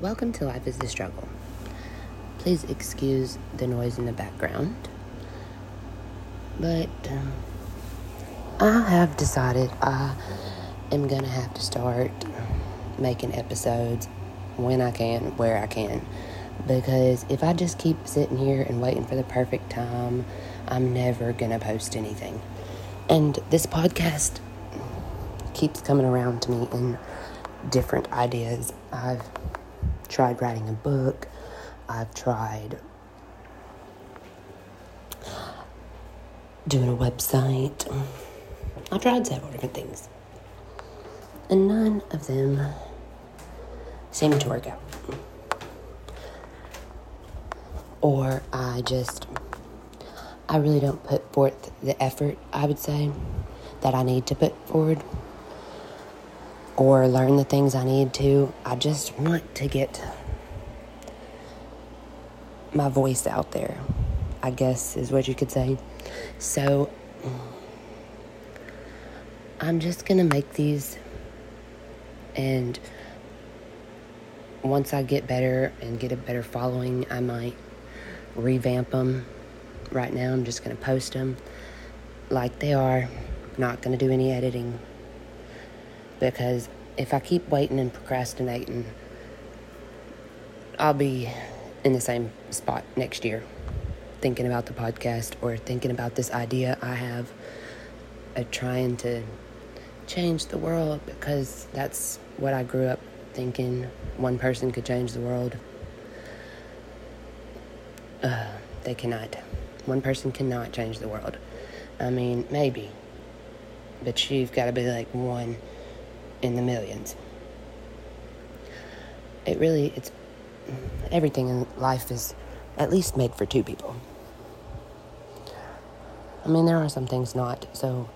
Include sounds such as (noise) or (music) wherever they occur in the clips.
Welcome to Life is the Struggle. Please excuse the noise in the background. But um, I have decided I am going to have to start making episodes when I can, where I can. Because if I just keep sitting here and waiting for the perfect time, I'm never going to post anything. And this podcast keeps coming around to me in different ideas. I've tried writing a book. I've tried doing a website. I've tried several different things. And none of them seem to work out. Or I just, I really don't put forth the effort, I would say, that I need to put forward or learn the things I need to. I just want to get my voice out there, I guess is what you could say. So I'm just going to make these and once I get better and get a better following, I might revamp them. Right now, I'm just going to post them like they are. Not going to do any editing because if I keep waiting and procrastinating, I'll be in the same spot next year thinking about the podcast or thinking about this idea I have of trying to change the world because that's what I grew up thinking one person could change the world. Uh, they cannot. One person cannot change the world. I mean, maybe. But you've got to be like one in the millions. It really, it's everything in life is at least made for two people. I mean, there are some things not, so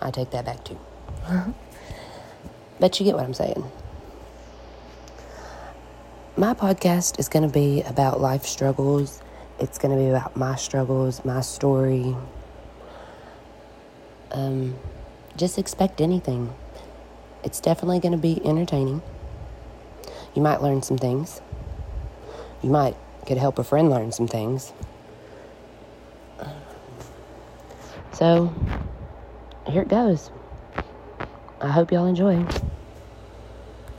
I take that back too. (laughs) but you get what I'm saying. My podcast is going to be about life struggles. It's going to be about my struggles, my story. Um, just expect anything. It's definitely going to be entertaining. You might learn some things. You might could help a friend learn some things. So, here it goes. I hope y'all enjoy.